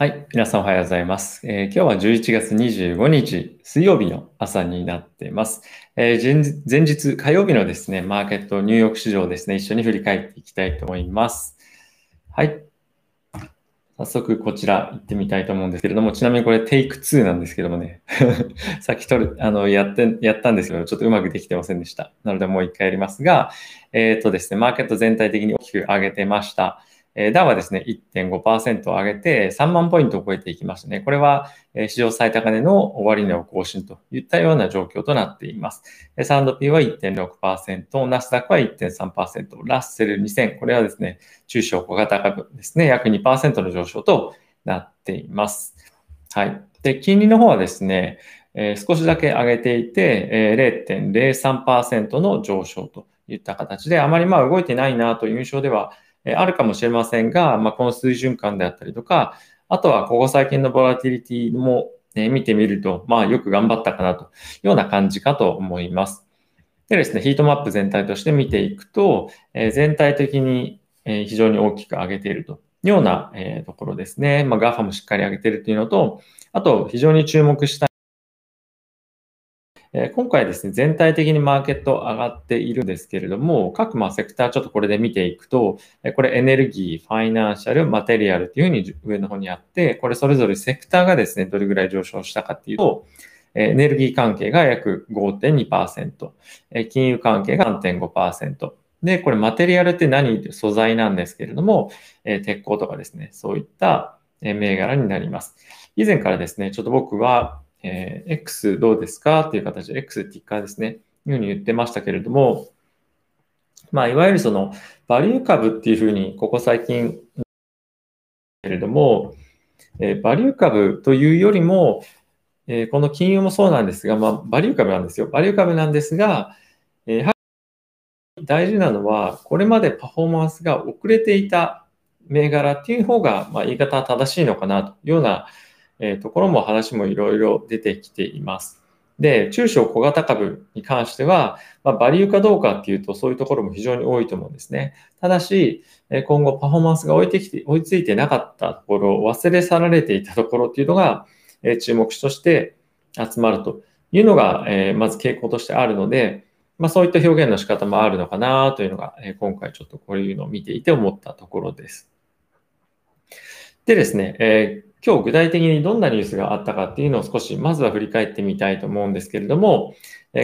はい。皆さんおはようございます。えー、今日は11月25日水曜日の朝になっています。えー、前日火曜日のですね、マーケットニューヨーク市場ですね、一緒に振り返っていきたいと思います。はい。早速こちら行ってみたいと思うんですけれども、ちなみにこれテイク2なんですけどもね、さっき取る、あの、やって、やったんですけど、ちょっとうまくできてませんでした。なのでもう一回やりますが、えっ、ー、とですね、マーケット全体的に大きく上げてました。えダウはですね、1.5%上げて3万ポイントを超えていきましたね。これは、え史上最高値の終値を更新といったような状況となっています。S&P は1.6%、ナスダックは1.3%、ラッセル2000、これはですね、中小小型株ですね、約2%の上昇となっています。はい。で、金利の方はですね、えー、少しだけ上げていて、えー、0.03%の上昇といった形で、あまりまあ動いてないなという印象ではえあるかもしれませんが、まあ、この水準感であったりとか、あとはここ最近のボラティリティも、ね、見てみると、まあよく頑張ったかなというような感じかと思います。でですね、ヒートマップ全体として見ていくと、え全体的に、え非常に大きく上げているというような、えところですね。まあ GAFA もしっかり上げているというのと、あと非常に注目したえ今回ですね、全体的にマーケット上がっているんですけれども、各まセクターちょっとこれで見ていくと、これエネルギー、ファイナンシャル、マテリアルっていうふうに上の方にあって、これそれぞれセクターがですね、どれぐらい上昇したかっていうと、エネルギー関係が約5.2%、金融関係が3.5%、で、これマテリアルって何素材なんですけれども、え鉄鋼とかですね、そういった銘柄になります。以前からですね、ちょっと僕はえー、X どうですか？っていう形で、X ティッカーですね、いうふうに言ってましたけれども、まあ、いわゆるその、バリュー株っていうふうに、ここ最近、けれども、えー、バリュー株というよりも、えー、この金融もそうなんですが、まあ、バリュー株なんですよ。バリュー株なんですが、えー、大事なのは、これまでパフォーマンスが遅れていた銘柄っていう方が、まあ、言い方は正しいのかなというような、えー、ところも話もいろいろ出てきています。で、中小小型株に関しては、まあ、バリューかどうかっていうと、そういうところも非常に多いと思うんですね。ただし、今後パフォーマンスが追いてきて、追いついてなかったところ、忘れ去られていたところっていうのが、え注目として集まるというのが、えまず傾向としてあるので、まあ、そういった表現の仕方もあるのかなというのが、え今回ちょっとこういうのを見ていて思ったところです。でですね、えー今日具体的にどんなニュースがあったかっていうのを少しまずは振り返ってみたいと思うんですけれども、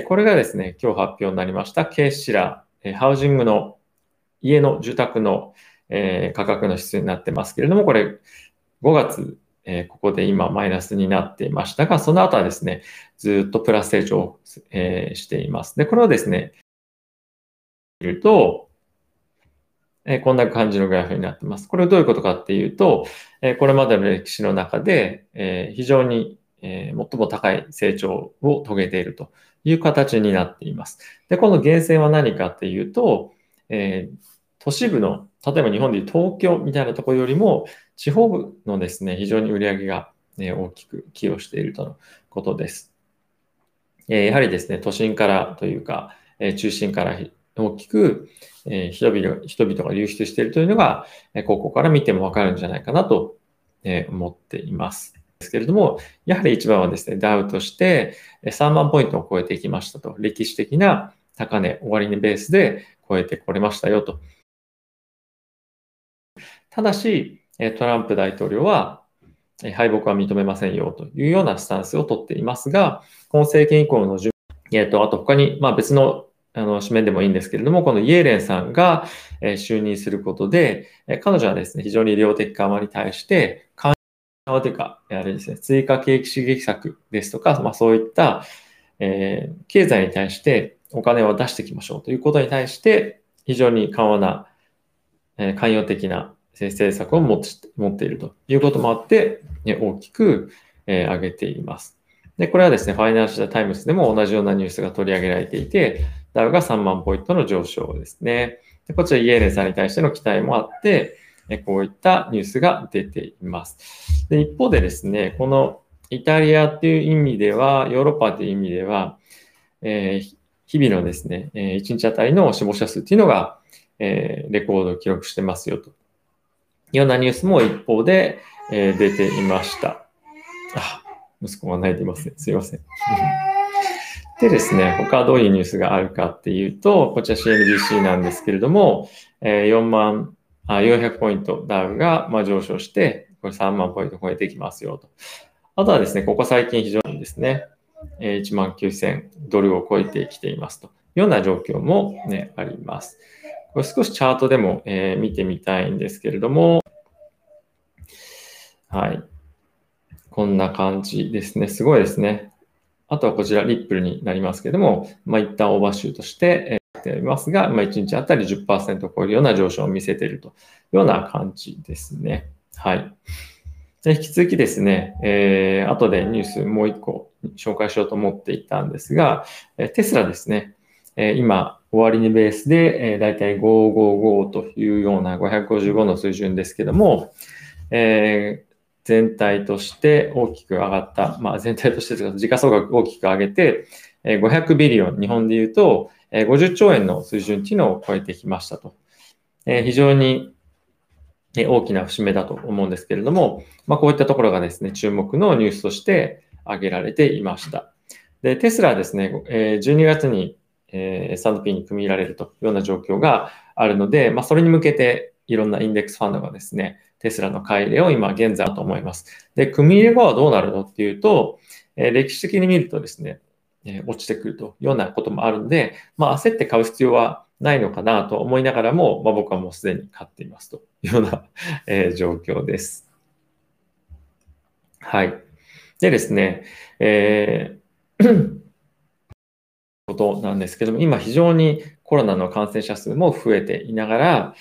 これがですね、今日発表になりましたケーシラ、ハウジングの家の住宅の価格の指数になってますけれども、これ5月、ここで今マイナスになっていましたが、その後はですね、ずっとプラス成長しています。で、これをですね、見ると、えこんな感じのグラフになってます。これはどういうことかっていうと、えこれまでの歴史の中で、え非常に、え最も高い成長を遂げているという形になっています。で、この源泉は何かっていうと、え都市部の、例えば日本でいう東京みたいなところよりも、地方部のですね、非常に売り上げが、ね、大きく寄与しているとのことです。えやはりですね、都心からというか、え中心から大きく、え人々人々が流出しているというのが、えここから見てもわかるんじゃないかなと、え思っています。ですけれども、やはり一番はですね、ダウとして3万ポイントを超えていきましたと。歴史的な高値、終わり値ベースで超えてこれましたよと。ただし、トランプ大統領は敗北は認めませんよというようなスタンスをとっていますが、今政権以降の準備、えっと、あと他に、まあ別のあの、紙面でもいいんですけれども、このイエレンさんが、え就任することで、え彼女はですね、非常に量的緩和に対して、緩和というか、あれですね、追加景気刺激策ですとか、まあそういった、えー、経済に対してお金を出していきましょうということに対して、非常に緩和な、えー、寛容的な政策を持っているということもあって、大きく、え、上げています。で、これはですね、ファイナンシャルタイムズでも同じようなニュースが取り上げられていて、ダウが3万ポイントの上昇ですね。でこちらイエレンさんに対しての期待もあって、こういったニュースが出ています。で一方でですね、このイタリアっていう意味では、ヨーロッパという意味では、えー、日々のですね、え1日あたりの死亡者数っていうのが、えー、レコードを記録してますよというようなニュースも一方で、えー、出ていました。あ、息子が泣いてますね。すいません。でですね、他どういうニュースがあるかっていうと、こちら CNBC なんですけれども、えー、4万、あ400ポイントダウがま上昇して、これ3万ポイント超えてきますよと。あとはですね、ここ最近非常にですね、え1万9000ドルを超えてきていますというような状況もね、あります。これ少しチャートでも、えー、見てみたいんですけれども、はい。こんな感じですね。すごいですね。あとはこちら、リップルになりますけれども、まあ、一旦オーバーシュートして、えていますが、まあ、1日あたり10%を超えるような上昇を見せているというような感じですね。はい。で引き続きですね、えー、後でニュースもう一個紹介しようと思っていたんですが、えテスラですね、えー、今、終値ベースで、えー、だいたい555というような555の水準ですけども、え、全体として大きく上がった、まあ、全体として時価総額大きく上げて、500ビリオン、日本で言うと50兆円の水準っていうのを超えてきましたとえ。非常に大きな節目だと思うんですけれども、まあ、こういったところがですね、注目のニュースとして挙げられていました。で、テスラはですね、12月に S&P に組み入られるというような状況があるので、まあ、それに向けていろんなインデックスファンドがですね、テスラの買い入れを今現在だと思います。で、組み入れ後はどうなるのっていうと、え歴史的に見るとですね、え落ちてくるというようなこともあるので、まあ、焦って買う必要はないのかなと思いながらも、まあ、僕はもうすでに買っていますというような、え状況です。はい。でですね、えー ことなんですけども、今非常にコロナの感染者数も増えていながら、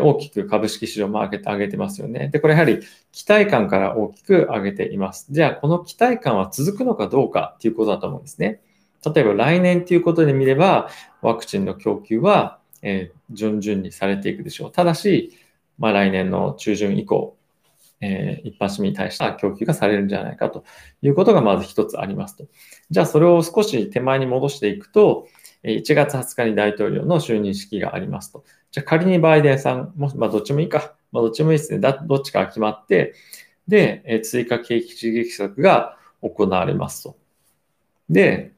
大きく株式市場マーケット上げてますよね。で、これやはり期待感から大きく上げています。じゃあ、この期待感は続くのかどうかっていうことだと思うんですね。例えば来年ということで見れば、ワクチンの供給は、えー、順々にされていくでしょう。ただし、まあ、来年の中旬以降、えー、一般市民に対しては供給がされるんじゃないかということがまず一つありますと。じゃあ、それを少し手前に戻していくと、1月20日に大統領の就任式がありますと。じゃあ仮にバイデンさん、もまあ、どっちもいいか。まあ、どっちもいいですね。だどっちかが決まって、で、え追加景気刺激策が行われますと。で、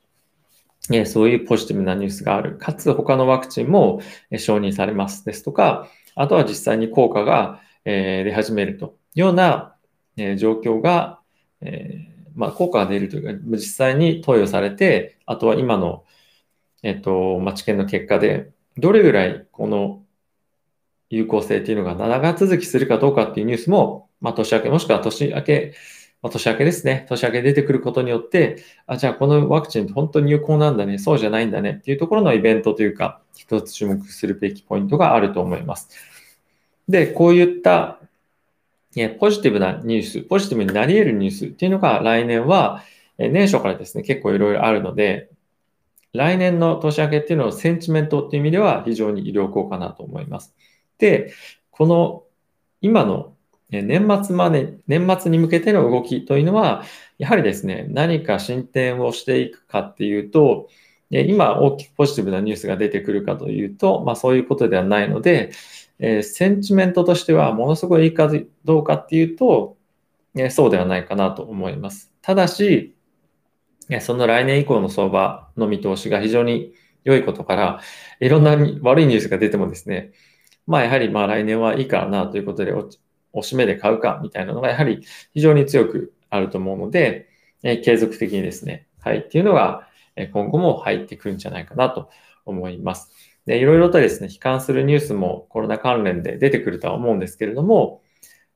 えそういうポジティブなニュースがある。かつ、他のワクチンもえ承認されますですとか、あとは実際に効果がえ出始めるというような状況が、えまあ、効果が出るというか、実際に投与されて、あとは今の、えっと、まあ、治験の結果で、どれぐらいこの有効性っていうのが長続きするかどうかっていうニュースも、まあ、年明け、もしくは年明け、まあ、年明けですね。年明け出てくることによって、あ、じゃあこのワクチン本当に有効なんだね、そうじゃないんだねっていうところのイベントというか、一つ注目するべきポイントがあると思います。で、こういったポジティブなニュース、ポジティブになり得るニュースっていうのが来年は年初からですね、結構いろいろあるので、来年の年明けっていうのはセンチメントっていう意味では非常に良好かなと思います。で、この今の年末まで、年末に向けての動きというのは、やはりですね、何か進展をしていくかっていうと、今大きくポジティブなニュースが出てくるかというと、まあそういうことではないので、え、センチメントとしてはものすごいいいかどうかっていうと、えそうではないかなと思います。ただし、その来年以降の相場の見通しが非常に良いことから、いろんな悪いニュースが出てもですね、まあやはりまあ来年はいいからなということでおしめで買うかみたいなのがやはり非常に強くあると思うので、え継続的にですね、はい、っていうのが今後も入ってくるんじゃないかなと思います。で、いろいろとですね、悲観するニュースもコロナ関連で出てくるとは思うんですけれども、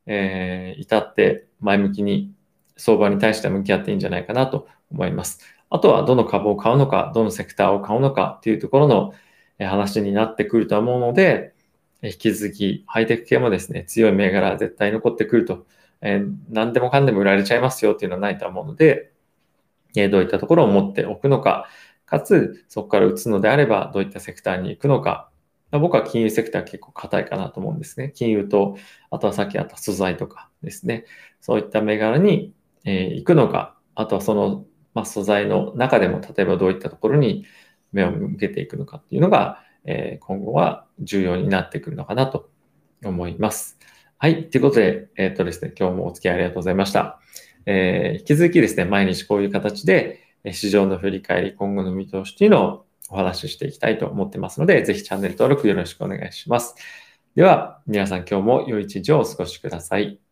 えー、至って前向きに相場に対して向き合っていいんじゃないかなと思います。あとはどの株を買うのか、どのセクターを買うのかっていうところの話になってくると思うので、引き続きハイテク系もですね、強い銘柄絶対残ってくると、えー、何でもかんでも売られちゃいますよっていうのはないと思うので、え、どういったところを持っておくのか、かつそこから打つのであればどういったセクターに行くのか、僕は金融セクター結構硬いかなと思うんですね。金融と、あとはさっきあった素材とかですね。そういった銘柄に、えー、行くのか、あとはそのまあ、素材の中でも例えばどういったところに目を向けていくのかっていうのが、え今後は重要になってくるのかなと思います。はい。ということで、えっ、とですね、今日もお付き合いありがとうございました。えー、引き続きですね、毎日こういう形で、市場の振り返り、今後の見通しというのをお話ししていきたいと思ってますので、ぜひチャンネル登録よろしくお願いします。では、皆さん今日も良い一日をお過ごしください。